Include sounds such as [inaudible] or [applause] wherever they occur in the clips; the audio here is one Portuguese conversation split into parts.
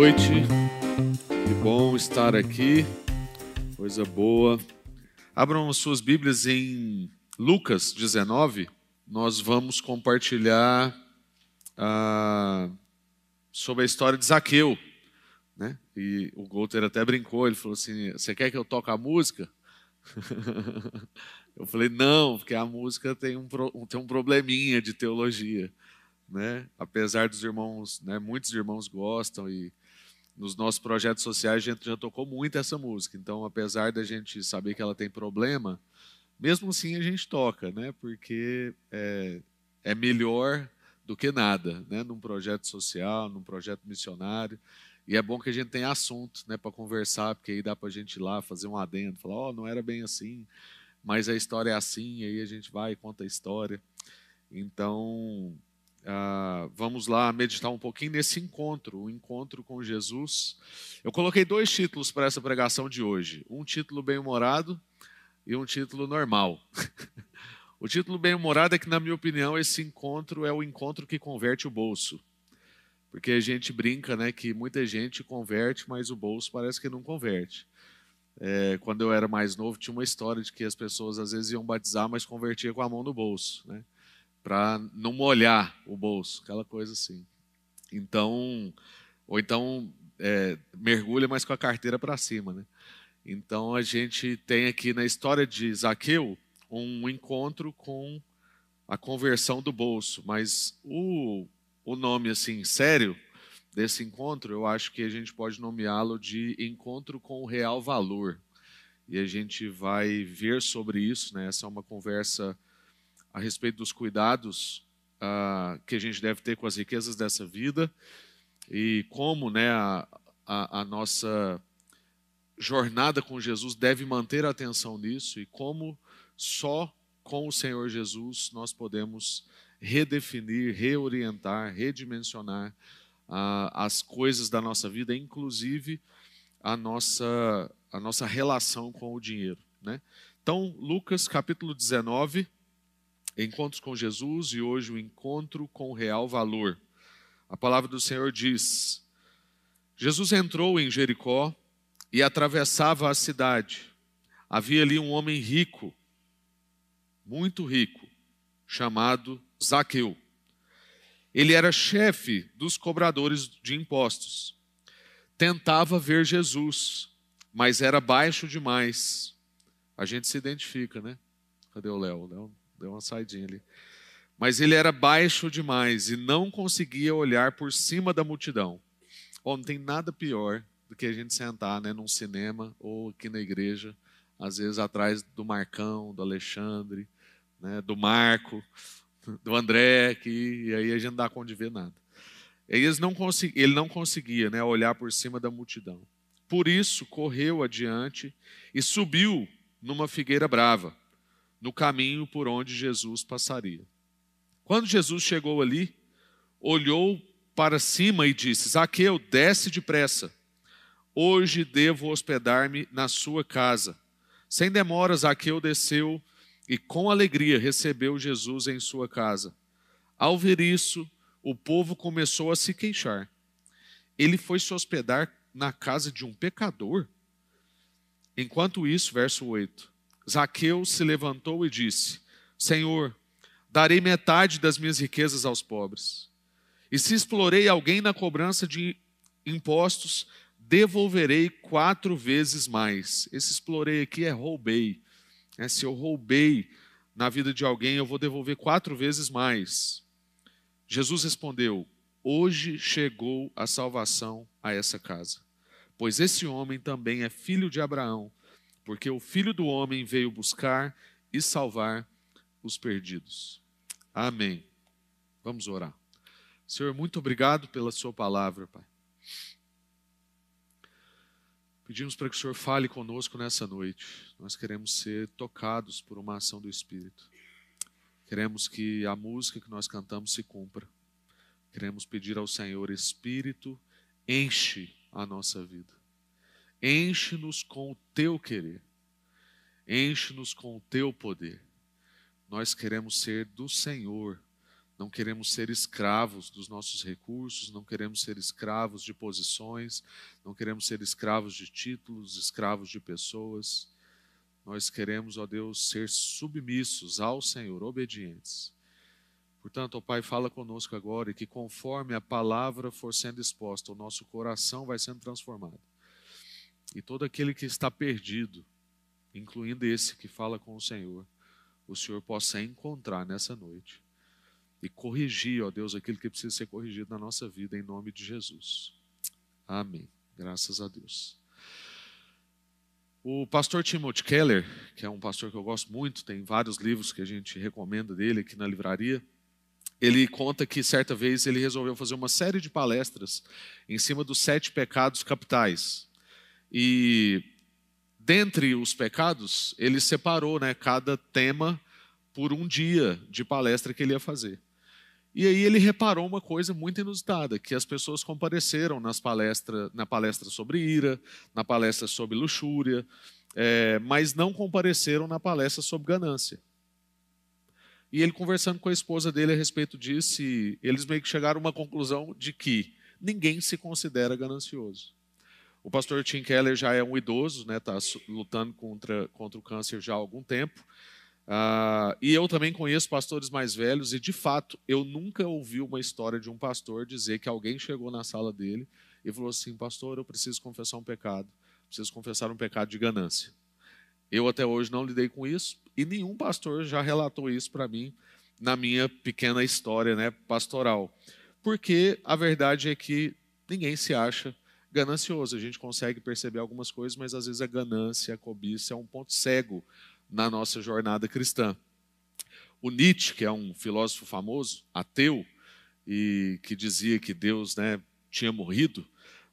noite. Que bom estar aqui. Coisa boa. Abram suas Bíblias em Lucas 19. Nós vamos compartilhar ah, sobre a história de Zaqueu. Né? E o Golter até brincou, ele falou assim: Você quer que eu toque a música? [laughs] eu falei: Não, porque a música tem um, tem um probleminha de teologia. Né? Apesar dos irmãos, né, muitos irmãos gostam e nos nossos projetos sociais a gente já tocou muito essa música. Então, apesar da gente saber que ela tem problema, mesmo assim a gente toca, né? Porque é, é melhor do que nada, né? Num projeto social, num projeto missionário. E é bom que a gente tenha assunto, né, para conversar, porque aí dá para a gente ir lá fazer um adendo, falar, ó, oh, não era bem assim, mas a história é assim, aí a gente vai e conta a história. Então, Uh, vamos lá meditar um pouquinho nesse encontro, o encontro com Jesus. Eu coloquei dois títulos para essa pregação de hoje: um título bem-humorado e um título normal. [laughs] o título bem-humorado é que, na minha opinião, esse encontro é o encontro que converte o bolso. Porque a gente brinca né, que muita gente converte, mas o bolso parece que não converte. É, quando eu era mais novo, tinha uma história de que as pessoas às vezes iam batizar, mas convertia com a mão no bolso. Né? Para não molhar o bolso, aquela coisa assim. Então, ou então é, mergulha, mas com a carteira para cima, né? Então a gente tem aqui na história de Zaqueu um encontro com a conversão do bolso, mas o, o nome assim sério desse encontro, eu acho que a gente pode nomeá-lo de encontro com o real valor. E a gente vai ver sobre isso, né? Essa é uma conversa a respeito dos cuidados uh, que a gente deve ter com as riquezas dessa vida e como né, a, a, a nossa jornada com Jesus deve manter a atenção nisso e como só com o Senhor Jesus nós podemos redefinir, reorientar, redimensionar uh, as coisas da nossa vida, inclusive a nossa, a nossa relação com o dinheiro. Né? Então, Lucas capítulo 19 encontros com Jesus e hoje o encontro com o real valor. A palavra do Senhor diz: Jesus entrou em Jericó e atravessava a cidade. Havia ali um homem rico, muito rico, chamado Zaqueu. Ele era chefe dos cobradores de impostos. Tentava ver Jesus, mas era baixo demais. A gente se identifica, né? Cadê o Léo? Deu uma saidinha ali. Mas ele era baixo demais e não conseguia olhar por cima da multidão. Oh, não tem nada pior do que a gente sentar né, num cinema ou aqui na igreja, às vezes atrás do Marcão, do Alexandre, né, do Marco, do André, que, e aí a gente não dá conta de ver nada. Eles não ele não conseguia né, olhar por cima da multidão. Por isso, correu adiante e subiu numa figueira brava no caminho por onde Jesus passaria. Quando Jesus chegou ali, olhou para cima e disse: Zaqueu, desce depressa. Hoje devo hospedar-me na sua casa. Sem demora, Zaqueu desceu e com alegria recebeu Jesus em sua casa. Ao ver isso, o povo começou a se queixar. Ele foi se hospedar na casa de um pecador? Enquanto isso, verso 8: Zaqueu se levantou e disse: Senhor, darei metade das minhas riquezas aos pobres. E se explorei alguém na cobrança de impostos, devolverei quatro vezes mais. Esse explorei aqui é roubei. É, se eu roubei na vida de alguém, eu vou devolver quatro vezes mais. Jesus respondeu: Hoje chegou a salvação a essa casa, pois esse homem também é filho de Abraão porque o Filho do Homem veio buscar e salvar os perdidos. Amém. Vamos orar. Senhor, muito obrigado pela Sua palavra, Pai. Pedimos para que o Senhor fale conosco nessa noite. Nós queremos ser tocados por uma ação do Espírito. Queremos que a música que nós cantamos se cumpra. Queremos pedir ao Senhor, Espírito, enche a nossa vida. Enche-nos com o teu querer. Enche-nos com o teu poder. Nós queremos ser do Senhor. não queremos ser escravos dos nossos recursos, não queremos ser escravos de posições, não queremos ser escravos de títulos, escravos de pessoas. Nós queremos, ó Deus, ser submissos ao Senhor, obedientes. Portanto, ó Pai, fala conosco agora e que conforme a palavra for sendo exposta, o nosso coração vai sendo transformado. E todo aquele que está perdido, incluindo esse que fala com o Senhor, o Senhor possa encontrar nessa noite e corrigir, ó Deus, aquilo que precisa ser corrigido na nossa vida, em nome de Jesus. Amém. Graças a Deus. O pastor Timothy Keller, que é um pastor que eu gosto muito, tem vários livros que a gente recomenda dele aqui na livraria. Ele conta que certa vez ele resolveu fazer uma série de palestras em cima dos sete pecados capitais. E dentre os pecados, ele separou né, cada tema por um dia de palestra que ele ia fazer. E aí ele reparou uma coisa muito inusitada, que as pessoas compareceram nas palestra, na palestra sobre ira, na palestra sobre luxúria, é, mas não compareceram na palestra sobre ganância. E ele conversando com a esposa dele a respeito disso, eles meio que chegaram a uma conclusão de que ninguém se considera ganancioso. O pastor Tim Keller já é um idoso, está né, tá lutando contra, contra o câncer já há algum tempo, Uh, e eu também conheço pastores mais velhos, e de fato, eu nunca ouvi uma história de um pastor dizer que alguém chegou na sala dele e falou assim: Pastor, eu preciso confessar um pecado, preciso confessar um pecado de ganância. Eu até hoje não lidei com isso, e nenhum pastor já relatou isso para mim na minha pequena história né, pastoral. Porque a verdade é que ninguém se acha ganancioso. A gente consegue perceber algumas coisas, mas às vezes a ganância, a cobiça é um ponto cego na nossa jornada cristã. O Nietzsche, que é um filósofo famoso, ateu, e que dizia que Deus né, tinha morrido,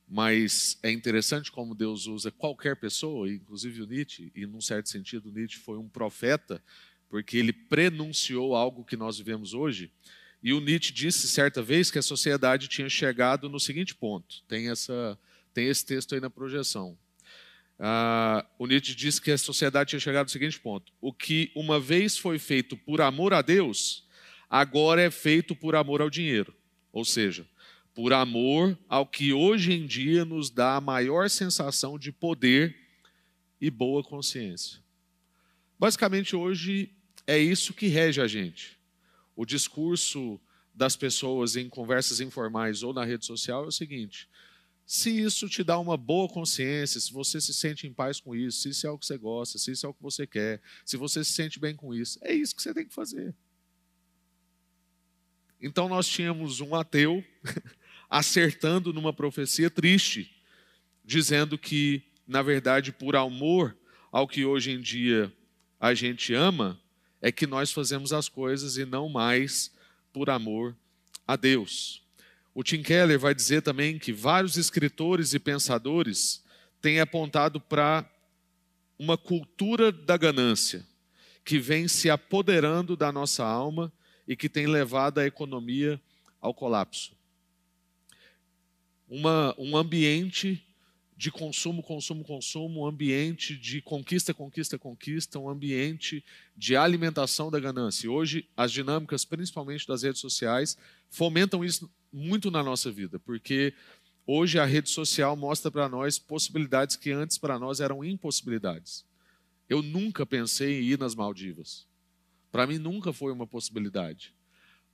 mas é interessante como Deus usa qualquer pessoa, inclusive o Nietzsche, e num certo sentido Nietzsche foi um profeta, porque ele prenunciou algo que nós vivemos hoje. E o Nietzsche disse certa vez que a sociedade tinha chegado no seguinte ponto. Tem essa tem esse texto aí na projeção. Ah, o Nietzsche disse que a sociedade tinha chegado ao seguinte ponto: o que uma vez foi feito por amor a Deus, agora é feito por amor ao dinheiro. Ou seja, por amor ao que hoje em dia nos dá a maior sensação de poder e boa consciência. Basicamente, hoje é isso que rege a gente. O discurso das pessoas em conversas informais ou na rede social é o seguinte: se isso te dá uma boa consciência, se você se sente em paz com isso, se isso é o que você gosta, se isso é o que você quer, se você se sente bem com isso, é isso que você tem que fazer. Então nós tínhamos um ateu [laughs] acertando numa profecia triste, dizendo que, na verdade, por amor ao que hoje em dia a gente ama, é que nós fazemos as coisas e não mais por amor a Deus. O Tim Keller vai dizer também que vários escritores e pensadores têm apontado para uma cultura da ganância que vem se apoderando da nossa alma e que tem levado a economia ao colapso. Uma, um ambiente de consumo, consumo, consumo, um ambiente de conquista, conquista, conquista, um ambiente de alimentação da ganância. E hoje, as dinâmicas, principalmente das redes sociais, fomentam isso muito na nossa vida, porque hoje a rede social mostra para nós possibilidades que antes para nós eram impossibilidades. Eu nunca pensei em ir nas Maldivas. Para mim nunca foi uma possibilidade.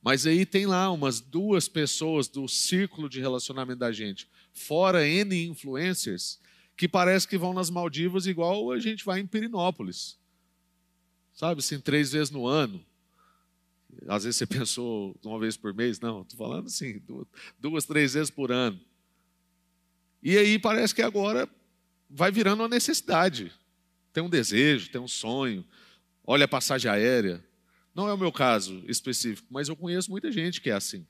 Mas aí tem lá umas duas pessoas do círculo de relacionamento da gente, fora N influencers, que parece que vão nas Maldivas igual a gente vai em Pirinópolis. Sabe, assim, três vezes no ano. Às vezes você [laughs] pensou uma vez por mês, não, estou falando assim, duas, três vezes por ano. E aí parece que agora vai virando uma necessidade. Tem um desejo, tem um sonho, olha a passagem aérea. Não é o meu caso específico, mas eu conheço muita gente que é assim.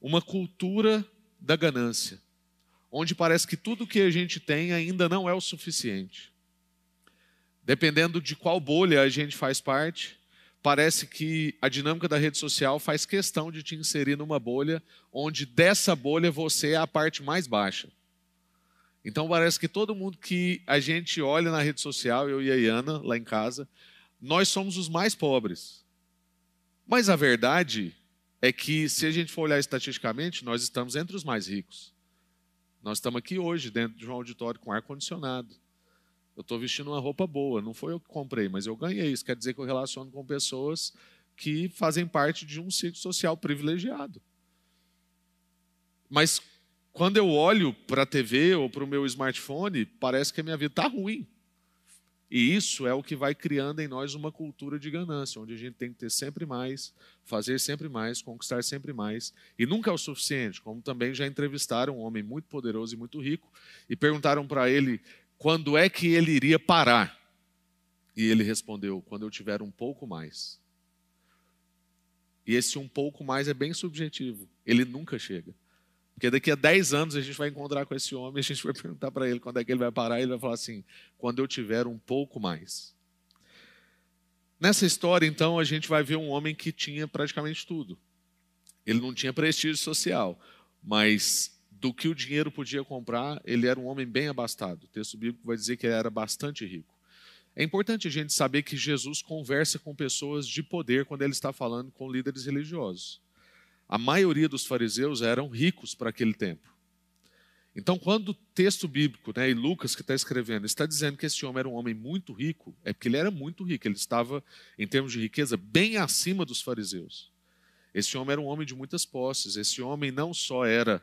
Uma cultura da ganância, onde parece que tudo que a gente tem ainda não é o suficiente. Dependendo de qual bolha a gente faz parte, parece que a dinâmica da rede social faz questão de te inserir numa bolha onde dessa bolha você é a parte mais baixa. Então parece que todo mundo que a gente olha na rede social, eu e a Iana lá em casa, nós somos os mais pobres. Mas a verdade é que, se a gente for olhar estatisticamente, nós estamos entre os mais ricos. Nós estamos aqui hoje, dentro de um auditório com ar-condicionado. Eu estou vestindo uma roupa boa, não foi eu que comprei, mas eu ganhei. Isso quer dizer que eu relaciono com pessoas que fazem parte de um ciclo social privilegiado. Mas quando eu olho para a TV ou para o meu smartphone, parece que a minha vida está ruim. E isso é o que vai criando em nós uma cultura de ganância, onde a gente tem que ter sempre mais, fazer sempre mais, conquistar sempre mais. E nunca é o suficiente, como também já entrevistaram um homem muito poderoso e muito rico e perguntaram para ele quando é que ele iria parar. E ele respondeu: quando eu tiver um pouco mais. E esse um pouco mais é bem subjetivo, ele nunca chega. Porque daqui a 10 anos a gente vai encontrar com esse homem, a gente vai perguntar para ele quando é que ele vai parar, e ele vai falar assim: quando eu tiver um pouco mais. Nessa história, então, a gente vai ver um homem que tinha praticamente tudo. Ele não tinha prestígio social, mas do que o dinheiro podia comprar, ele era um homem bem abastado. O texto bíblico vai dizer que ele era bastante rico. É importante a gente saber que Jesus conversa com pessoas de poder quando ele está falando com líderes religiosos a maioria dos fariseus eram ricos para aquele tempo. Então, quando o texto bíblico, né, e Lucas que está escrevendo, está dizendo que esse homem era um homem muito rico, é porque ele era muito rico, ele estava, em termos de riqueza, bem acima dos fariseus. Esse homem era um homem de muitas posses, esse homem não só era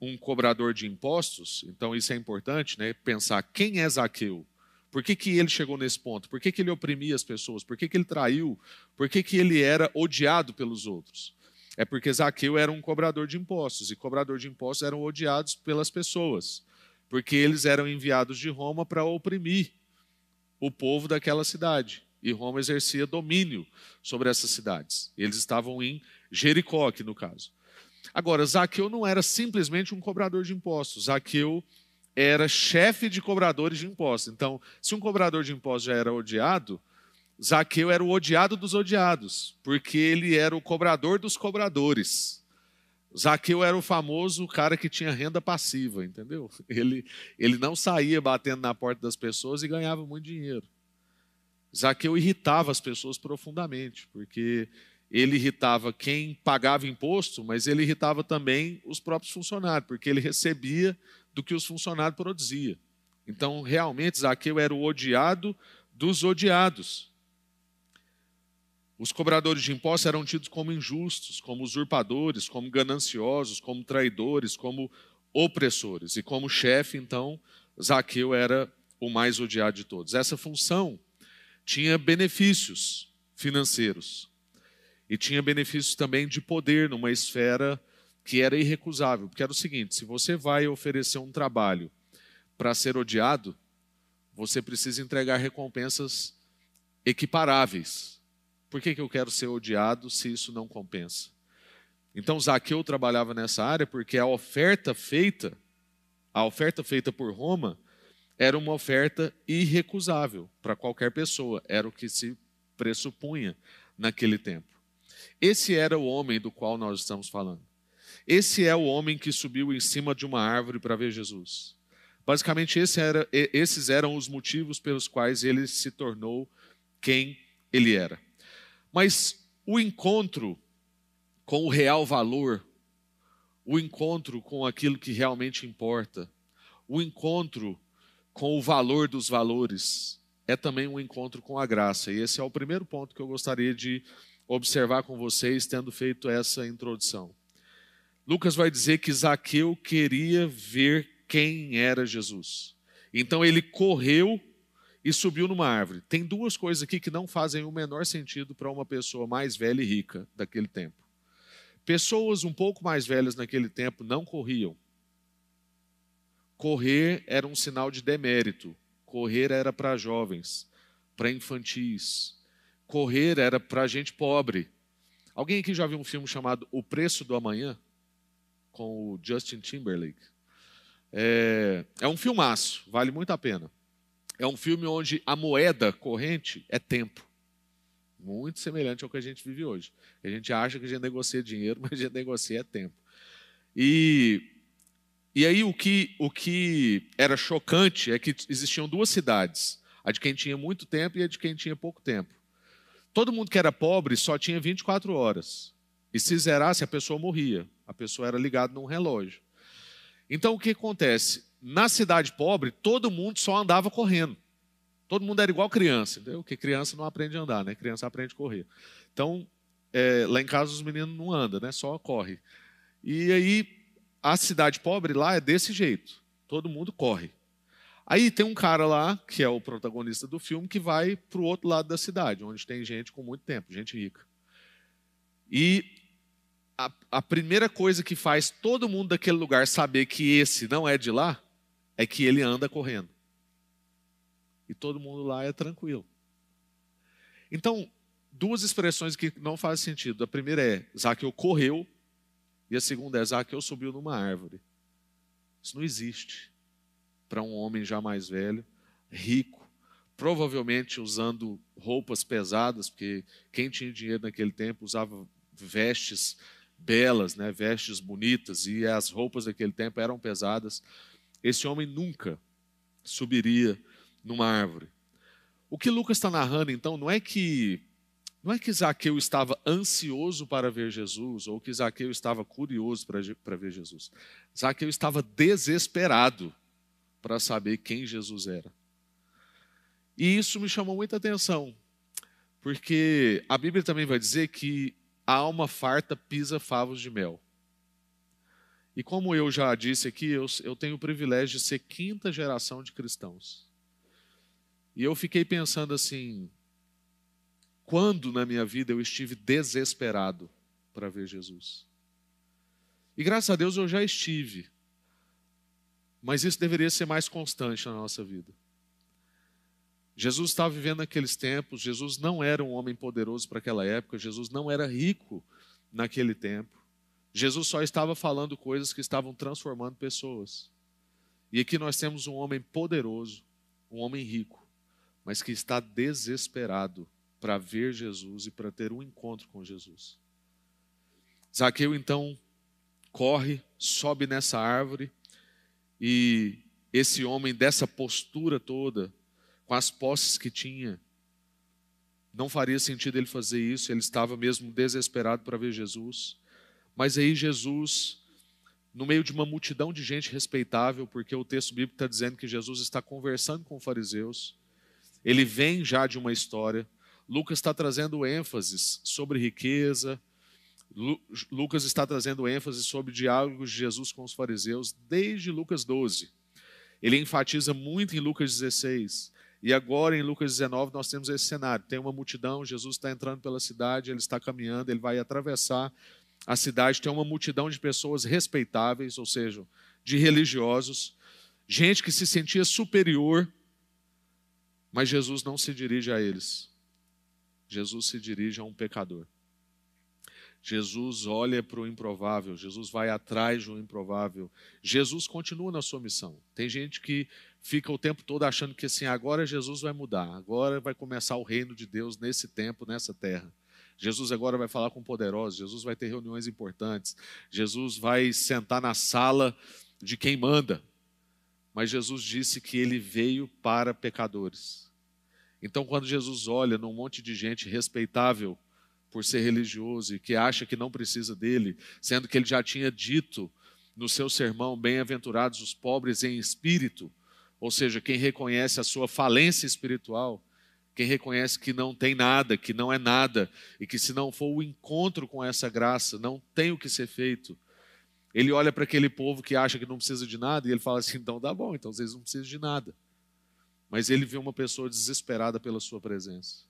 um cobrador de impostos, então isso é importante, né, pensar quem é Zaqueu, por que, que ele chegou nesse ponto, por que, que ele oprimia as pessoas, por que, que ele traiu, por que, que ele era odiado pelos outros. É porque Zaqueu era um cobrador de impostos, e cobrador de impostos eram odiados pelas pessoas, porque eles eram enviados de Roma para oprimir o povo daquela cidade. E Roma exercia domínio sobre essas cidades. Eles estavam em Jericó, aqui no caso. Agora, Zaqueu não era simplesmente um cobrador de impostos. Zaqueu era chefe de cobradores de impostos. Então, se um cobrador de impostos já era odiado, Zaqueu era o odiado dos odiados, porque ele era o cobrador dos cobradores. Zaqueu era o famoso cara que tinha renda passiva, entendeu? [laughs] Ele, ele não saía batendo na porta das pessoas e ganhava muito dinheiro. Zaqueu irritava as pessoas profundamente, porque ele irritava quem pagava imposto, mas ele irritava também os próprios funcionários, porque ele recebia do que os funcionários produziam. Então, realmente, Zaqueu era o odiado dos odiados. Os cobradores de impostos eram tidos como injustos, como usurpadores, como gananciosos, como traidores, como opressores. E como chefe, então, Zaqueu era o mais odiado de todos. Essa função tinha benefícios financeiros e tinha benefícios também de poder numa esfera que era irrecusável. Porque era o seguinte: se você vai oferecer um trabalho para ser odiado, você precisa entregar recompensas equiparáveis por que, que eu quero ser odiado se isso não compensa? Então Zaqueu trabalhava nessa área porque a oferta feita, a oferta feita por Roma, era uma oferta irrecusável para qualquer pessoa, era o que se pressupunha naquele tempo. Esse era o homem do qual nós estamos falando. Esse é o homem que subiu em cima de uma árvore para ver Jesus. Basicamente, esse era, esses eram os motivos pelos quais ele se tornou quem ele era. Mas o encontro com o real valor, o encontro com aquilo que realmente importa, o encontro com o valor dos valores, é também um encontro com a graça. E esse é o primeiro ponto que eu gostaria de observar com vocês, tendo feito essa introdução. Lucas vai dizer que Zaqueu queria ver quem era Jesus. Então ele correu e subiu numa árvore. Tem duas coisas aqui que não fazem o menor sentido para uma pessoa mais velha e rica daquele tempo. Pessoas um pouco mais velhas naquele tempo não corriam. Correr era um sinal de demérito. Correr era para jovens, para infantis. Correr era para gente pobre. Alguém aqui já viu um filme chamado O Preço do Amanhã? Com o Justin Timberlake. É, é um filmaço, vale muito a pena. É um filme onde a moeda corrente é tempo. Muito semelhante ao que a gente vive hoje. A gente acha que a gente negocia dinheiro, [laughs] mas a gente negocia é tempo. E, e aí o que, o que era chocante é que existiam duas cidades: a de quem tinha muito tempo e a de quem tinha pouco tempo. Todo mundo que era pobre só tinha 24 horas. E se zerasse, a pessoa morria. A pessoa era ligada num relógio. Então o que acontece? Na cidade pobre, todo mundo só andava correndo. Todo mundo era igual criança, entendeu? Porque criança não aprende a andar, né? Criança aprende a correr. Então, é, lá em casa os meninos não andam, né? Só corre. E aí a cidade pobre lá é desse jeito. Todo mundo corre. Aí tem um cara lá, que é o protagonista do filme, que vai para o outro lado da cidade, onde tem gente com muito tempo, gente rica. E a, a, primeira coisa que faz todo mundo daquele lugar saber que esse não é de lá é que ele anda correndo. E todo mundo lá é tranquilo. Então, duas expressões que não fazem sentido. A primeira é Zaqueu correu, e a segunda é Zaqueu subiu numa árvore. Isso não existe para um homem já mais velho, rico, provavelmente usando roupas pesadas, porque quem tinha dinheiro naquele tempo usava vestes belas, né, vestes bonitas, e as roupas daquele tempo eram pesadas. Esse homem nunca subiria numa árvore. O que Lucas está narrando, então, não é que não é que Zaqueu estava ansioso para ver Jesus, ou que Zaqueu estava curioso para, para ver Jesus. Zaqueu estava desesperado para saber quem Jesus era. E isso me chamou muita atenção, porque a Bíblia também vai dizer que a alma farta pisa favos de mel. E como eu já disse aqui, eu, eu tenho o privilégio de ser quinta geração de cristãos. E eu fiquei pensando assim: quando na minha vida eu estive desesperado para ver Jesus? E graças a Deus eu já estive. Mas isso deveria ser mais constante na nossa vida. Jesus estava vivendo naqueles tempos, Jesus não era um homem poderoso para aquela época, Jesus não era rico naquele tempo. Jesus só estava falando coisas que estavam transformando pessoas. E aqui nós temos um homem poderoso, um homem rico, mas que está desesperado para ver Jesus e para ter um encontro com Jesus. Zaqueu então corre, sobe nessa árvore e esse homem, dessa postura toda, com as posses que tinha, não faria sentido ele fazer isso, ele estava mesmo desesperado para ver Jesus. Mas aí Jesus, no meio de uma multidão de gente respeitável, porque o texto bíblico está dizendo que Jesus está conversando com fariseus, ele vem já de uma história. Lucas está trazendo ênfases sobre riqueza, Lucas está trazendo ênfase sobre diálogos de Jesus com os fariseus desde Lucas 12. Ele enfatiza muito em Lucas 16. E agora em Lucas 19 nós temos esse cenário. Tem uma multidão, Jesus está entrando pela cidade, ele está caminhando, ele vai atravessar a cidade. Tem uma multidão de pessoas respeitáveis, ou seja, de religiosos, gente que se sentia superior, mas Jesus não se dirige a eles. Jesus se dirige a um pecador. Jesus olha para o improvável, Jesus vai atrás do improvável. Jesus continua na sua missão. Tem gente que fica o tempo todo achando que assim, agora Jesus vai mudar, agora vai começar o reino de Deus nesse tempo, nessa terra. Jesus agora vai falar com poderosos, Jesus vai ter reuniões importantes, Jesus vai sentar na sala de quem manda. Mas Jesus disse que ele veio para pecadores. Então, quando Jesus olha num monte de gente respeitável, por ser religioso e que acha que não precisa dele, sendo que ele já tinha dito no seu sermão: Bem-aventurados os pobres em espírito, ou seja, quem reconhece a sua falência espiritual, quem reconhece que não tem nada, que não é nada, e que se não for o encontro com essa graça, não tem o que ser feito. Ele olha para aquele povo que acha que não precisa de nada e ele fala assim: então tá bom, então vocês não precisam de nada. Mas ele vê uma pessoa desesperada pela sua presença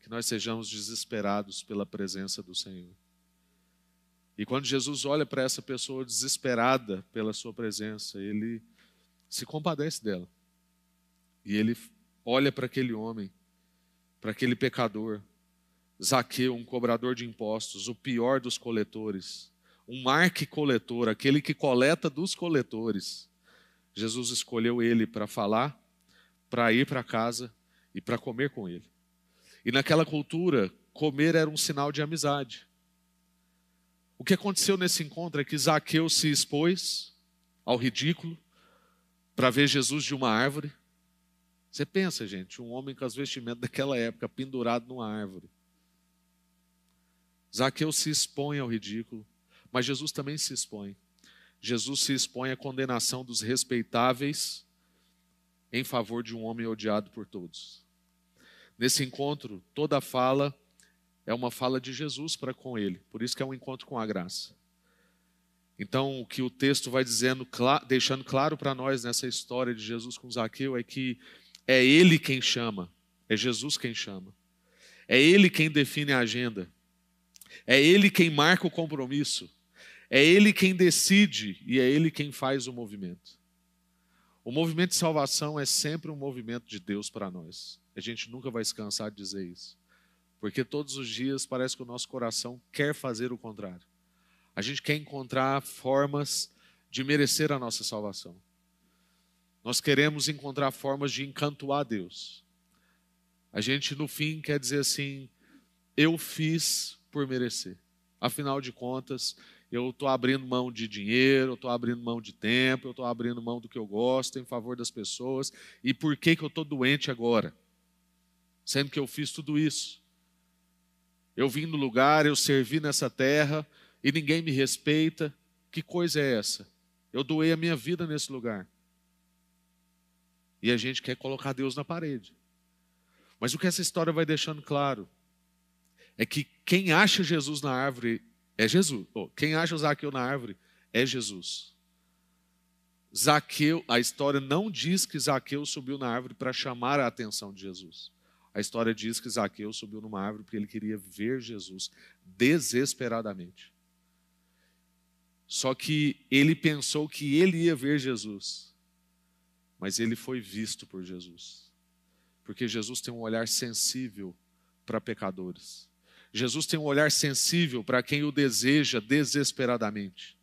que nós sejamos desesperados pela presença do Senhor. E quando Jesus olha para essa pessoa desesperada pela sua presença, ele se compadece dela. E ele olha para aquele homem, para aquele pecador, Zaqueu, um cobrador de impostos, o pior dos coletores, um marque coletor, aquele que coleta dos coletores. Jesus escolheu ele para falar, para ir para casa e para comer com ele. E naquela cultura, comer era um sinal de amizade. O que aconteceu nesse encontro é que Zaqueu se expôs ao ridículo para ver Jesus de uma árvore. Você pensa, gente, um homem com as vestimentas [laughs] daquela época pendurado numa árvore. Zaqueu se expõe ao ridículo, mas Jesus também se expõe. Jesus se expõe à condenação dos respeitáveis em favor de um homem odiado por todos. Nesse encontro, toda fala é uma fala de Jesus para com ele, por isso que é um encontro com a graça. Então, o que o texto vai dizendo, deixando claro para nós nessa história de Jesus com Zaqueu é que é ele quem chama, é Jesus quem chama. É ele quem define a agenda. É ele quem marca o compromisso. É ele quem decide e é ele quem faz o movimento. O movimento de salvação é sempre um movimento de Deus para nós. A gente nunca vai se cansar de dizer isso. Porque todos os dias parece que o nosso coração quer fazer o contrário. A gente quer encontrar formas de merecer a nossa salvação. Nós queremos encontrar formas de encantoar Deus. A gente, no fim, quer dizer assim: eu fiz por merecer. Afinal de contas, eu estou abrindo mão de dinheiro, eu estou abrindo mão de tempo, eu estou abrindo mão do que eu gosto em favor das pessoas. E por que, que eu estou doente agora? Sendo que eu fiz tudo isso. Eu vim no lugar, eu servi nessa terra e ninguém me respeita. Que coisa é essa? Eu doei a minha vida nesse lugar. E a gente quer colocar Deus na parede. Mas o que essa história vai deixando claro é que quem acha Jesus na árvore é Jesus. Oh, quem acha Zaqueu na árvore é Jesus. Zaqueu, a história não diz que Zaqueu subiu na árvore para chamar a atenção de Jesus. A história diz que Zaqueu subiu numa árvore porque ele queria ver Jesus desesperadamente. Só que ele pensou que ele ia ver Jesus, mas ele foi visto por Jesus. Porque Jesus tem um olhar sensível para pecadores. Jesus tem um olhar sensível para quem o deseja desesperadamente.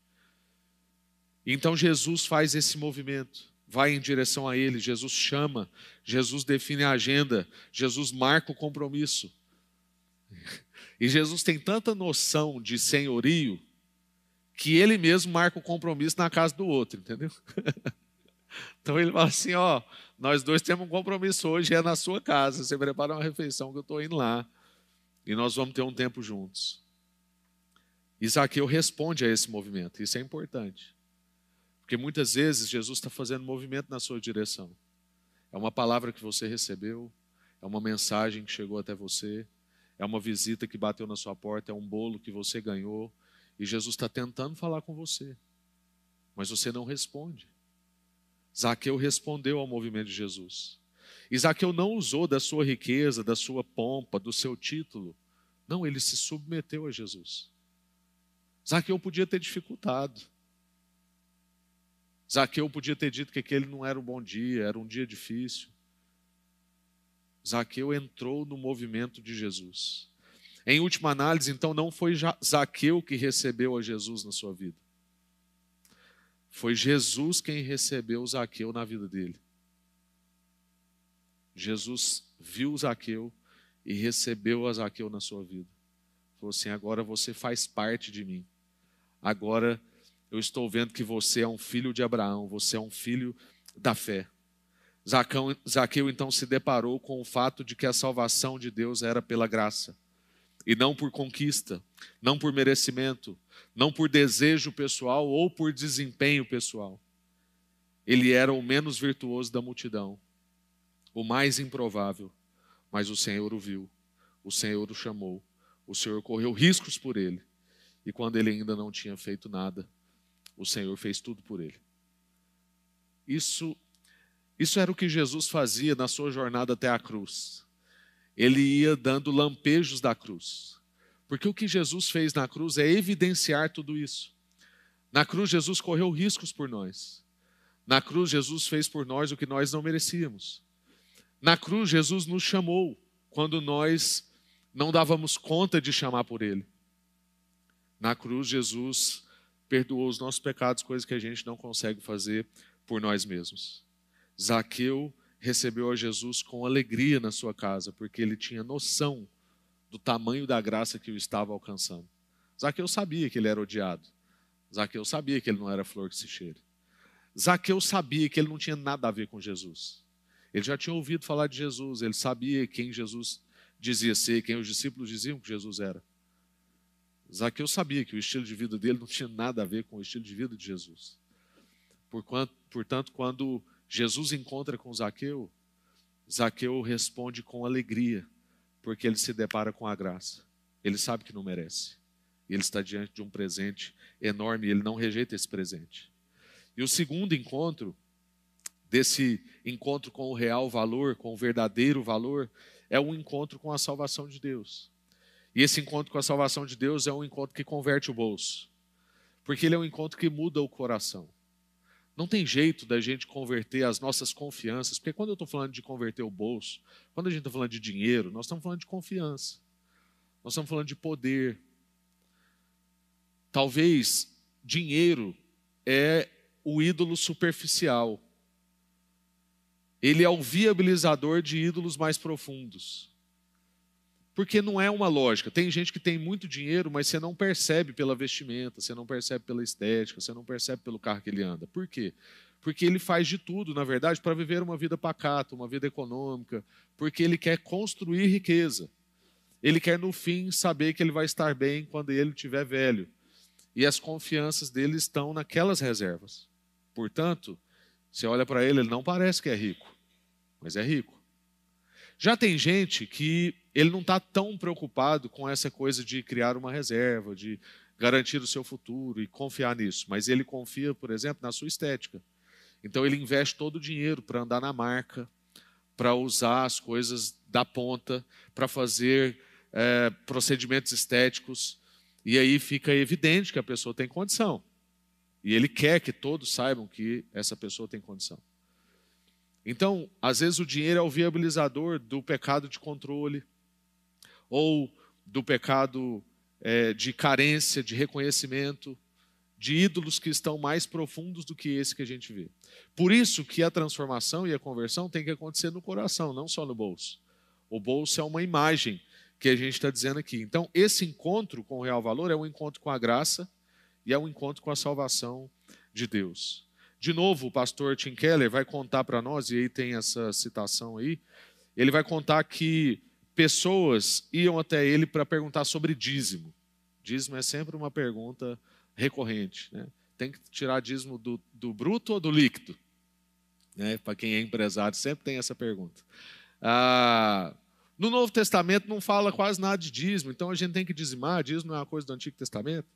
Então Jesus faz esse movimento, vai em direção a ele, Jesus chama, Jesus define a agenda, Jesus marca o compromisso. E Jesus tem tanta noção de senhorio que ele mesmo marca o compromisso na casa do outro, entendeu? [laughs] Então ele fala assim: ó, nós dois temos um compromisso hoje, é na sua casa. Você prepara uma refeição que eu estou indo lá e nós vamos ter um tempo juntos. Isaqueu responde a esse movimento, isso é importante. Porque muitas vezes Jesus está fazendo movimento na sua direção. É uma palavra que você recebeu, é uma mensagem que chegou até você, é uma visita que bateu na sua porta, é um bolo que você ganhou, e Jesus está tentando falar com você, mas você não responde. Zaqueu respondeu ao movimento de Jesus. Isaqueu não usou da sua riqueza, da sua pompa, do seu título. Não, ele se submeteu a Jesus. Zaqueu podia ter dificultado. Zaqueu podia ter dito que aquele não era um bom dia, era um dia difícil. Zaqueu entrou no movimento de Jesus. Em última análise, então, não foi Zaqueu que recebeu a Jesus na sua vida. Foi Jesus quem recebeu Zaqueu na vida dele. Jesus viu Zaqueu e recebeu a Zaqueu na sua vida. Falou assim: agora você faz parte de mim. Agora eu estou vendo que você é um filho de Abraão, você é um filho da fé. Zaqueu, então se deparou com o fato de que a salvação de Deus era pela graça e não por conquista, não por merecimento, não por desejo pessoal ou por desempenho pessoal. Ele era o menos virtuoso da multidão o mais improvável, mas o Senhor o viu, o Senhor o chamou, o Senhor correu riscos por ele, e quando ele ainda não tinha feito nada, o Senhor fez tudo por ele. Isso, isso era o que Jesus fazia na sua jornada até a cruz. Ele ia dando lampejos da cruz. Porque o que Jesus fez na cruz é evidenciar tudo isso. Na cruz, Jesus correu riscos por nós. Na cruz, Jesus fez por nós o que nós não merecíamos. Na cruz, Jesus nos chamou quando nós não dávamos conta de chamar por Ele. Na cruz, Jesus perdoou os nossos pecados, coisas que a gente não consegue fazer por nós mesmos. Zaqueu recebeu a Jesus com alegria na sua casa, porque ele tinha noção do tamanho da graça que o estava alcançando. Zaqueu sabia que ele era odiado. Zaqueu sabia que ele não era flor que se cheira. Zaqueu sabia que ele não tinha nada a ver com Jesus. Ele já tinha ouvido falar de Jesus, ele sabia quem Jesus dizia ser, quem os discípulos diziam que Jesus era. Zaqueu sabia que o estilo de vida dele não tinha nada a ver com o estilo de vida de Jesus. Portanto, quando Jesus encontra com Zaqueu, Zaqueu responde com alegria, porque ele se depara com a graça. Ele sabe que não merece. Ele está diante de um presente enorme ele não rejeita esse presente. E o segundo encontro, desse encontro com o real valor, com o verdadeiro valor, é um encontro com a salvação de Deus. E esse encontro com a salvação de Deus é um encontro que converte o bolso, porque ele é um encontro que muda o coração. Não tem jeito da gente converter as nossas confianças, porque quando eu estou falando de converter o bolso, quando a gente está falando de dinheiro, nós estamos falando de confiança, nós estamos falando de poder. Talvez dinheiro é o ídolo superficial, ele é o viabilizador de ídolos mais profundos. Porque não é uma lógica. Tem gente que tem muito dinheiro, mas você não percebe pela vestimenta, você não percebe pela estética, você não percebe pelo carro que ele anda. Por quê? Porque ele faz de tudo, na verdade, para viver uma vida pacata, uma vida econômica, porque ele quer construir riqueza. Ele quer, no fim, saber que ele vai estar bem quando ele estiver velho. E as confianças dele estão naquelas reservas. Portanto, você olha para ele, ele não parece que é rico, mas é rico. Já tem gente que ele não está tão preocupado com essa coisa de criar uma reserva, de garantir o seu futuro e confiar nisso, mas ele confia, por exemplo, na sua estética. Então ele investe todo o dinheiro para andar na marca, para usar as coisas da ponta, para fazer é, procedimentos estéticos, e aí fica evidente que a pessoa tem condição. E ele quer que todos saibam que essa pessoa tem condição. Então, às vezes o dinheiro é o viabilizador do pecado de controle, ou do pecado é, de carência, de reconhecimento, de ídolos que estão mais profundos do que esse que a gente vê. Por isso que a transformação e a conversão tem que acontecer no coração, não só no bolso. O bolso é uma imagem que a gente está dizendo aqui. Então, esse encontro com o real valor é um encontro com a graça e é um encontro com a salvação de Deus. De novo, o pastor Tim Keller vai contar para nós, e aí tem essa citação aí, ele vai contar que pessoas iam até ele para perguntar sobre dízimo. Dízimo é sempre uma pergunta recorrente. Né? Tem que tirar dízimo do, do bruto ou do líquido? Né? Para quem é empresário, sempre tem essa pergunta. Ah, no Novo Testamento não fala quase nada de dízimo, então a gente tem que dizimar. Dízimo é uma coisa do Antigo Testamento.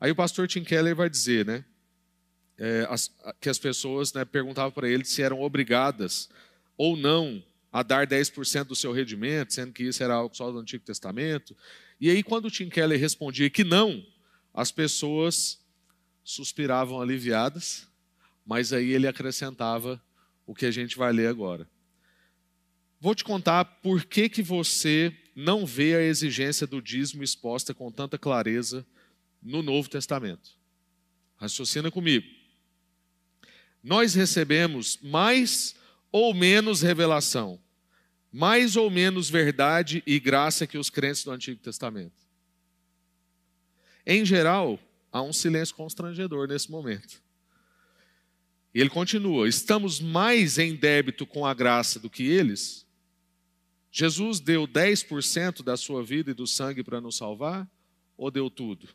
Aí o pastor Tim Keller vai dizer né, é, as, que as pessoas né, perguntavam para ele se eram obrigadas ou não a dar 10% do seu rendimento, sendo que isso era algo só do Antigo Testamento. E aí, quando o Tim Keller respondia que não, as pessoas suspiravam aliviadas, mas aí ele acrescentava o que a gente vai ler agora. Vou te contar por que, que você não vê a exigência do dízimo exposta com tanta clareza no Novo Testamento. Raciocina comigo. Nós recebemos mais ou menos revelação, mais ou menos verdade e graça que os crentes do Antigo Testamento. Em geral, há um silêncio constrangedor nesse momento. E ele continua: estamos mais em débito com a graça do que eles? Jesus deu 10% da sua vida e do sangue para nos salvar? Ou deu tudo?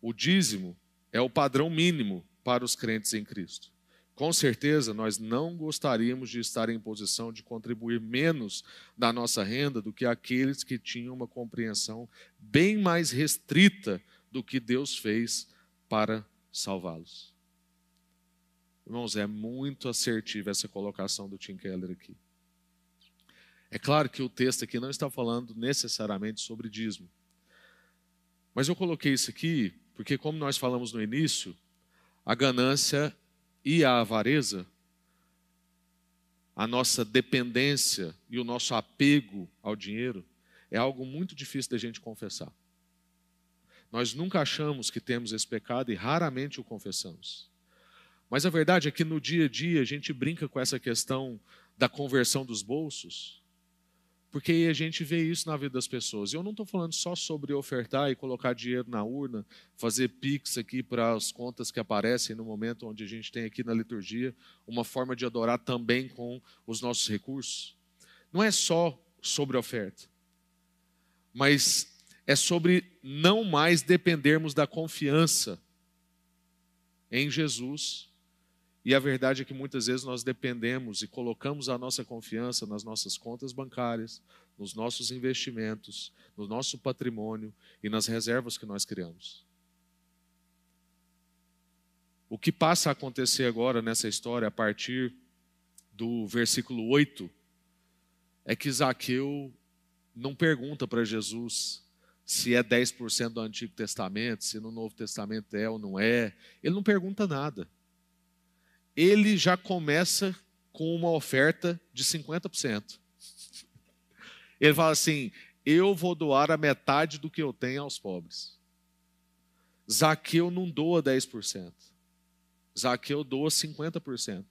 O dízimo é o padrão mínimo para os crentes em Cristo. Com certeza, nós não gostaríamos de estar em posição de contribuir menos da nossa renda do que aqueles que tinham uma compreensão bem mais restrita do que Deus fez para salvá-los. Irmãos, é muito assertiva essa colocação do Tim Keller aqui. É claro que o texto aqui não está falando necessariamente sobre dízimo. Mas eu coloquei isso aqui porque, como nós falamos no início, a ganância e a avareza, a nossa dependência e o nosso apego ao dinheiro é algo muito difícil da gente confessar. Nós nunca achamos que temos esse pecado e raramente o confessamos. Mas a verdade é que no dia a dia a gente brinca com essa questão da conversão dos bolsos porque a gente vê isso na vida das pessoas. E eu não estou falando só sobre ofertar e colocar dinheiro na urna, fazer pix aqui para as contas que aparecem no momento onde a gente tem aqui na liturgia, uma forma de adorar também com os nossos recursos. Não é só sobre oferta, mas é sobre não mais dependermos da confiança em Jesus. E a verdade é que muitas vezes nós dependemos e colocamos a nossa confiança nas nossas contas bancárias, nos nossos investimentos, no nosso patrimônio e nas reservas que nós criamos. O que passa a acontecer agora nessa história, a partir do versículo 8, é que Zaqueu não pergunta para Jesus se é 10% do Antigo Testamento, se no Novo Testamento é ou não é. Ele não pergunta nada. Ele já começa com uma oferta de 50%. Ele fala assim: Eu vou doar a metade do que eu tenho aos pobres. Zaqueu não doa 10%. Zaqueu doa 50%.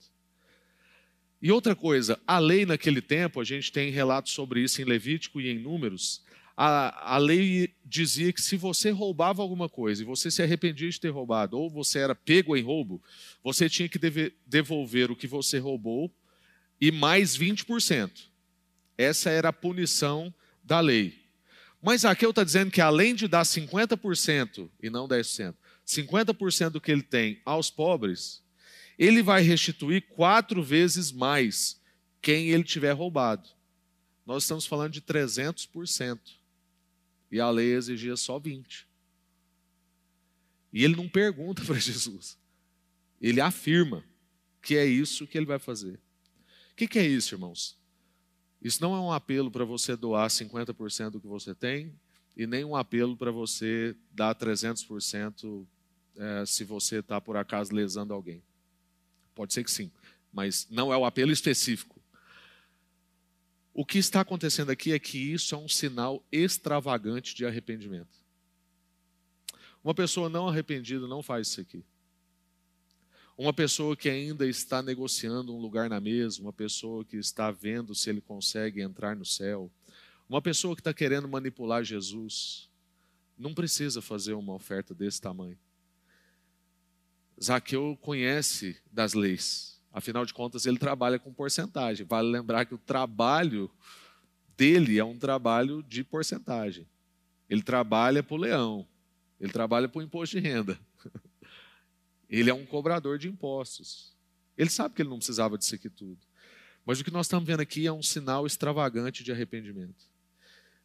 E outra coisa, a lei naquele tempo, a gente tem relatos sobre isso em Levítico e em Números, a, a lei dizia que se você roubava alguma coisa e você se arrependia de ter roubado, ou você era pego em roubo, você tinha que deve, devolver o que você roubou e mais 20%. Essa era a punição da lei. Mas aqui eu está dizendo que além de dar 50% e não 10%, 50% do que ele tem aos pobres, ele vai restituir quatro vezes mais quem ele tiver roubado. Nós estamos falando de 300%. E a lei exigia só 20. E ele não pergunta [laughs] para Jesus. Ele afirma que é isso que ele vai fazer. O que, que é isso, irmãos? Isso não é um apelo para você doar 50% do que você tem e nem um apelo para você dar 300% é, se você está, por acaso, lesando alguém. Pode ser que sim, mas não é o apelo específico. O que está acontecendo aqui é que isso é um sinal extravagante de arrependimento. Uma pessoa não arrependida não faz isso aqui. Uma pessoa que ainda está negociando um lugar na mesa, uma pessoa que está vendo se ele consegue entrar no céu, uma pessoa que está querendo manipular Jesus, não precisa fazer uma oferta desse tamanho. Zaqueu conhece das leis. Afinal de contas, ele trabalha com porcentagem. Vale lembrar que o trabalho dele é um trabalho de porcentagem. Ele trabalha para o leão, ele trabalha para o imposto de renda. [laughs] Ele é um cobrador de impostos. Ele sabe que ele não precisava disso aqui tudo. Mas o que nós estamos vendo aqui é um sinal extravagante de arrependimento.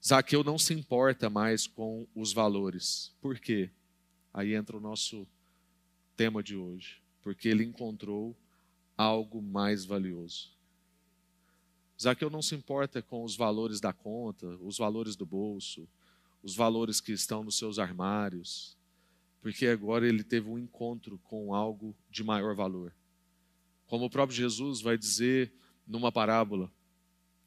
Zaqueu não se importa mais com os valores. Por quê? Aí entra o nosso tema de hoje. Porque ele encontrou algo mais valioso. Zaqueu não se importa com os valores da conta, os valores do bolso, os valores que estão nos seus armários, porque agora ele teve um encontro com algo de maior valor. Como o próprio Jesus vai dizer numa parábola,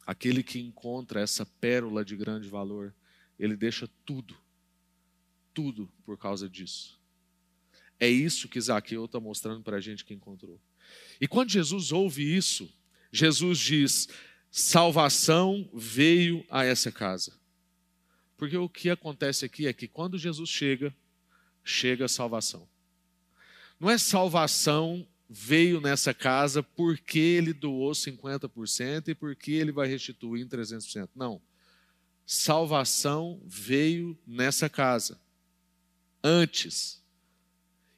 aquele que encontra essa pérola de grande valor, ele deixa tudo, tudo por causa disso. É isso que Zaqueu está mostrando para a gente que encontrou. E quando Jesus ouve isso, Jesus diz: salvação veio a essa casa. Porque o que acontece aqui é que quando Jesus chega, chega a salvação. Não é salvação veio nessa casa porque ele doou 50% e porque ele vai restituir em 300%. Não. Salvação veio nessa casa. Antes.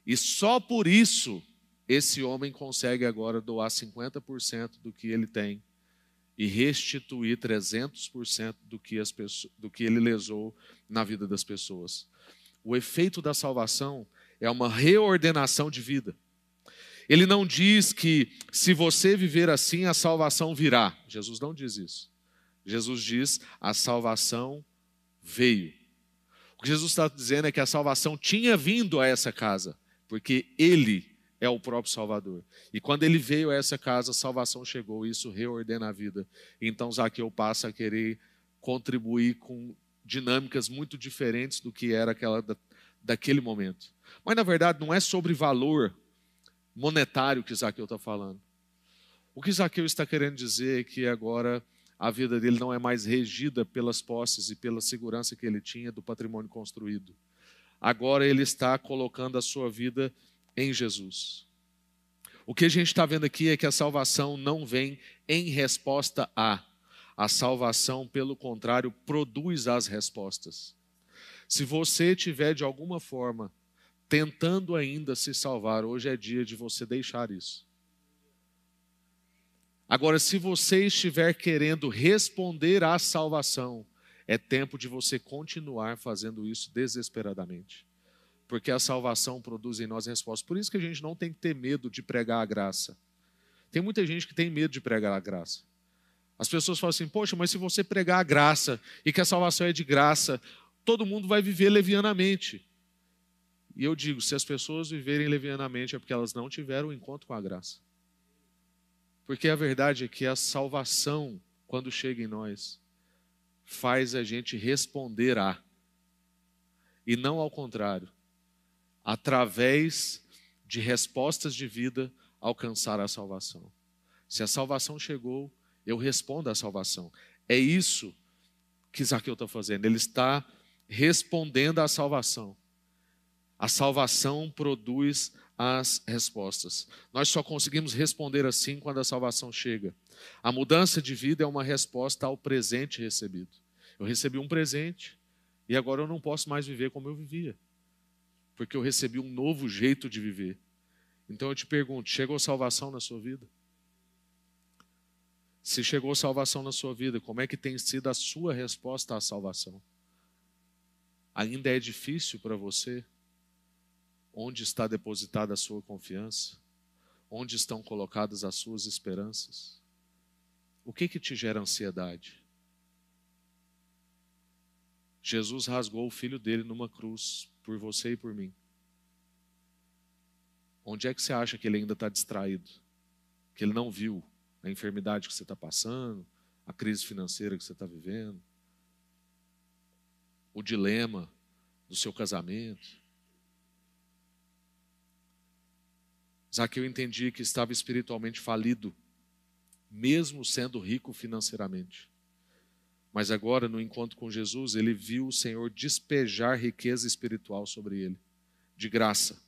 E só por isso esse homem consegue agora doar 50% do que ele tem e restituir 300% do que, as pessoas, do que ele lesou na vida das pessoas. O efeito da salvação é uma reordenação de vida. Ele não diz que se você viver assim, a salvação virá. Jesus não diz isso. Jesus diz: a salvação veio. O que Jesus está dizendo é que a salvação tinha vindo a essa casa, porque ele é o próprio Salvador. E quando ele veio a essa casa, a salvação chegou, isso reordena a vida. Então Zaqueu passa a querer contribuir com dinâmicas muito diferentes do que era aquela da, daquele momento. Mas na verdade não é sobre valor monetário que Zaqueu está falando. O que Zaqueu está querendo dizer é que agora a vida dele não é mais regida pelas posses e pela segurança que ele tinha do patrimônio construído. Agora ele está colocando a sua vida em Jesus. O que a gente está vendo aqui é que a salvação não vem em resposta a. A salvação, pelo contrário, produz as respostas. Se você tiver de alguma forma tentando ainda se salvar, hoje é dia de você deixar isso. Agora, se você estiver querendo responder à salvação, é tempo de você continuar fazendo isso desesperadamente. Porque a salvação produz em nós respostas. Por isso que a gente não tem que ter medo de pregar a graça. Tem muita gente que tem medo de pregar a graça. As pessoas falam assim: Poxa, mas se você pregar a graça e que a salvação é de graça, todo mundo vai viver levianamente. E eu digo: se as pessoas viverem levianamente é porque elas não tiveram um encontro com a graça. Porque a verdade é que a salvação, quando chega em nós, faz a gente responder a, e não ao contrário, através de respostas de vida, alcançar a salvação. Se a salvação chegou, eu respondo à salvação. É isso que Zaqueu está fazendo. Ele está respondendo à salvação. A salvação produz as respostas. Nós só conseguimos responder assim quando a salvação chega. A mudança de vida é uma resposta ao presente recebido. Eu recebi um presente e agora eu não posso mais viver como eu vivia, porque eu recebi um novo jeito de viver. Então eu te pergunto: chegou salvação na sua vida? Se chegou salvação na sua vida, como é que tem sido a sua resposta à salvação? Ainda é difícil para você Onde está depositada a sua confiança? Onde estão colocadas as suas esperanças? O que que te gera ansiedade? Jesus rasgou o filho dele numa cruz por você e por mim. Onde é que você acha que ele ainda está distraído? Que ele não viu a enfermidade que você está passando, a crise financeira que você está vivendo, o dilema do seu casamento, Zaqueu entendia que estava espiritualmente falido, mesmo sendo rico financeiramente. Mas agora, no encontro com Jesus, ele viu o Senhor despejar riqueza espiritual sobre ele, de graça.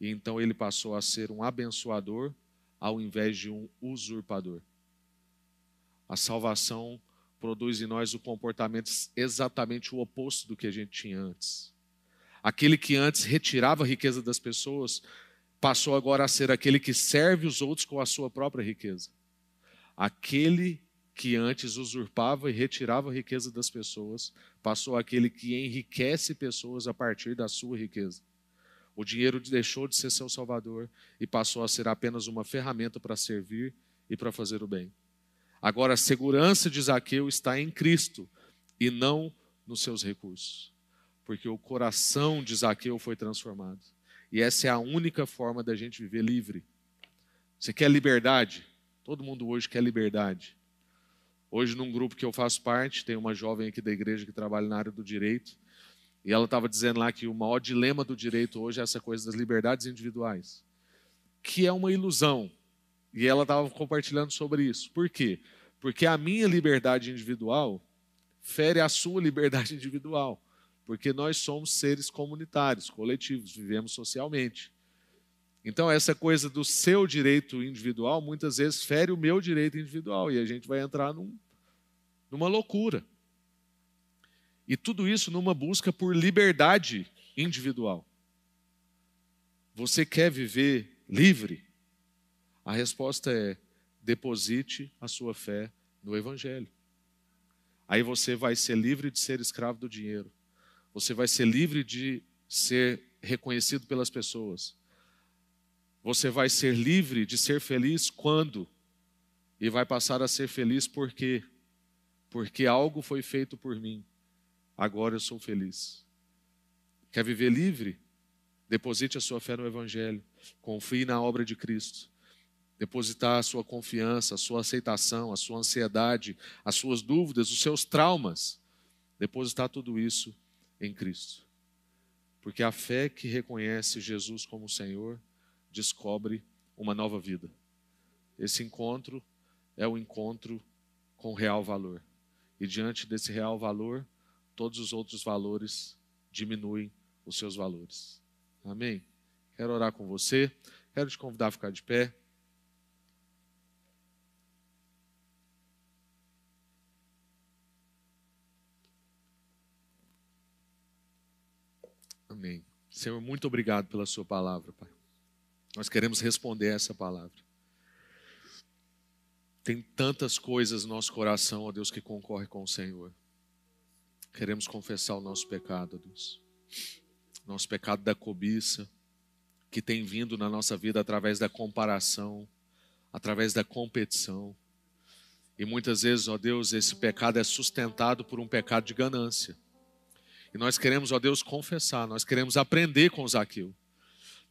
E então ele passou a ser um abençoador ao invés de um usurpador. A salvação produz em nós o comportamento exatamente o oposto do que a gente tinha antes. Aquele que antes retirava a riqueza das pessoas, passou agora a ser aquele que serve os outros com a sua própria riqueza. Aquele que antes usurpava e retirava a riqueza das pessoas, passou aquele que enriquece pessoas a partir da sua riqueza. O dinheiro deixou de ser seu salvador e passou a ser apenas uma ferramenta para servir e para fazer o bem. Agora, a segurança de Zaqueu está em Cristo e não nos seus recursos, porque o coração de Zaqueu foi transformado. E essa é a única forma da gente viver livre. Você quer liberdade? Todo mundo hoje quer liberdade. Hoje, num grupo que eu faço parte, tem uma jovem aqui da igreja que trabalha na área do direito. E ela estava dizendo lá que o maior dilema do direito hoje é essa coisa das liberdades individuais, que é uma ilusão. E ela estava compartilhando sobre isso. Por quê? Porque a minha liberdade individual fere a sua [laughs] liberdade individual porque nós somos seres comunitários, coletivos, vivemos socialmente. Então, essa coisa do seu direito individual muitas vezes fere o meu direito individual e a gente vai entrar num, numa loucura. E tudo isso numa busca por liberdade individual. Você quer viver livre? A resposta é: deposite a sua fé no Evangelho. Aí você vai ser livre de ser escravo do dinheiro você vai ser livre de ser reconhecido pelas pessoas. Você vai ser livre de ser feliz quando? E vai passar a ser feliz por quê? Porque algo foi feito por mim. Agora eu sou feliz. Quer viver livre? Deposite a sua fé no Evangelho. Confie na obra de Cristo. Depositar a sua confiança, a sua aceitação, a sua ansiedade, as suas dúvidas, os seus traumas. Depositar tudo isso em Cristo. Porque a fé que reconhece Jesus como Senhor descobre uma nova vida. Esse encontro é o encontro com real valor. E diante desse real valor, todos os outros valores diminuem os seus valores. Amém? Quero orar com você. Quero te convidar a ficar de pé. Amém. Senhor, muito obrigado pela Sua palavra, Pai. Nós queremos responder essa palavra. Tem tantas coisas no nosso coração, ó Deus, que concorre com o Senhor. Queremos confessar o nosso pecado, ó Deus. Nosso pecado da cobiça, que tem vindo na nossa vida através da comparação, através da competição. E muitas vezes, ó Deus, esse pecado é sustentado por um pecado de ganância. E nós queremos, ó Deus, confessar, nós queremos aprender com Zaqueu.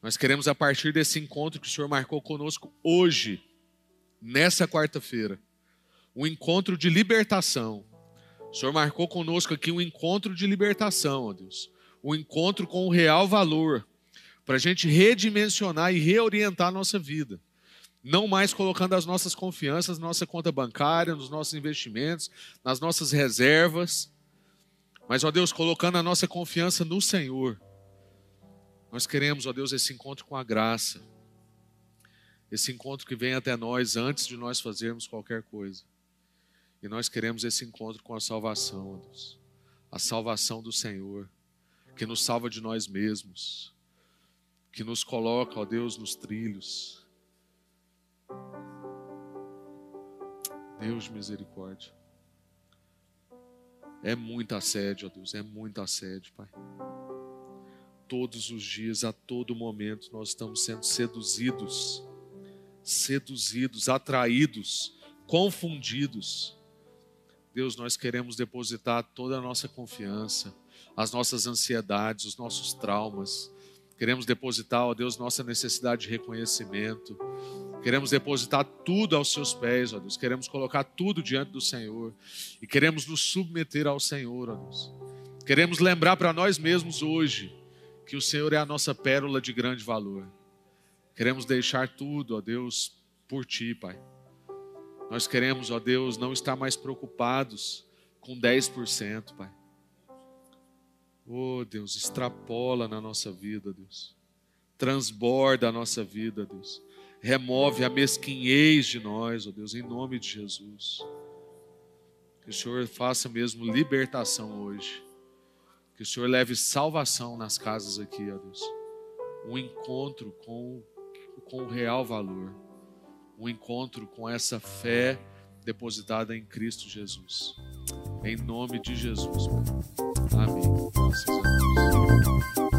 Nós queremos, a partir desse encontro que o Senhor marcou conosco hoje, nessa quarta-feira, um encontro de libertação. O Senhor marcou conosco aqui um encontro de libertação, ó Deus. Um encontro com o real valor, para a gente redimensionar e reorientar a nossa vida. Não mais colocando as nossas confianças na nossa conta bancária, nos nossos investimentos, nas nossas reservas, mas, ó Deus, colocando a nossa confiança no Senhor. Nós queremos, ó Deus, esse encontro com a graça esse encontro que vem até nós antes de nós fazermos qualquer coisa. E nós queremos esse encontro com a salvação, Deus. A salvação do Senhor, que nos salva de nós mesmos, que nos coloca, ó Deus, nos trilhos. Deus de misericórdia. É muita sede, ó Deus, é muita sede, Pai. Todos os dias, a todo momento, nós estamos sendo seduzidos seduzidos, atraídos, confundidos. Deus, nós queremos depositar toda a nossa confiança, as nossas ansiedades, os nossos traumas. Queremos depositar, ó Deus, nossa necessidade de reconhecimento. Queremos depositar tudo aos seus pés, ó Deus. Queremos colocar tudo diante do Senhor. E queremos nos submeter ao Senhor, ó Deus. Queremos lembrar para nós mesmos hoje que o Senhor é a nossa pérola de grande valor Queremos deixar tudo, ó Deus, por Ti, Pai. Nós queremos, ó Deus, não estar mais preocupados com 10%, Pai. Oh, Deus, extrapola na nossa vida, Deus. Transborda a nossa vida, Deus. Remove a mesquinhez de nós, ó Deus, em nome de Jesus. Que o Senhor faça mesmo libertação hoje. Que o Senhor leve salvação nas casas aqui, ó Deus. Um encontro com com o real valor. Um encontro com essa fé depositada em Cristo Jesus. Em nome de Jesus. Amém. Graças a Deus.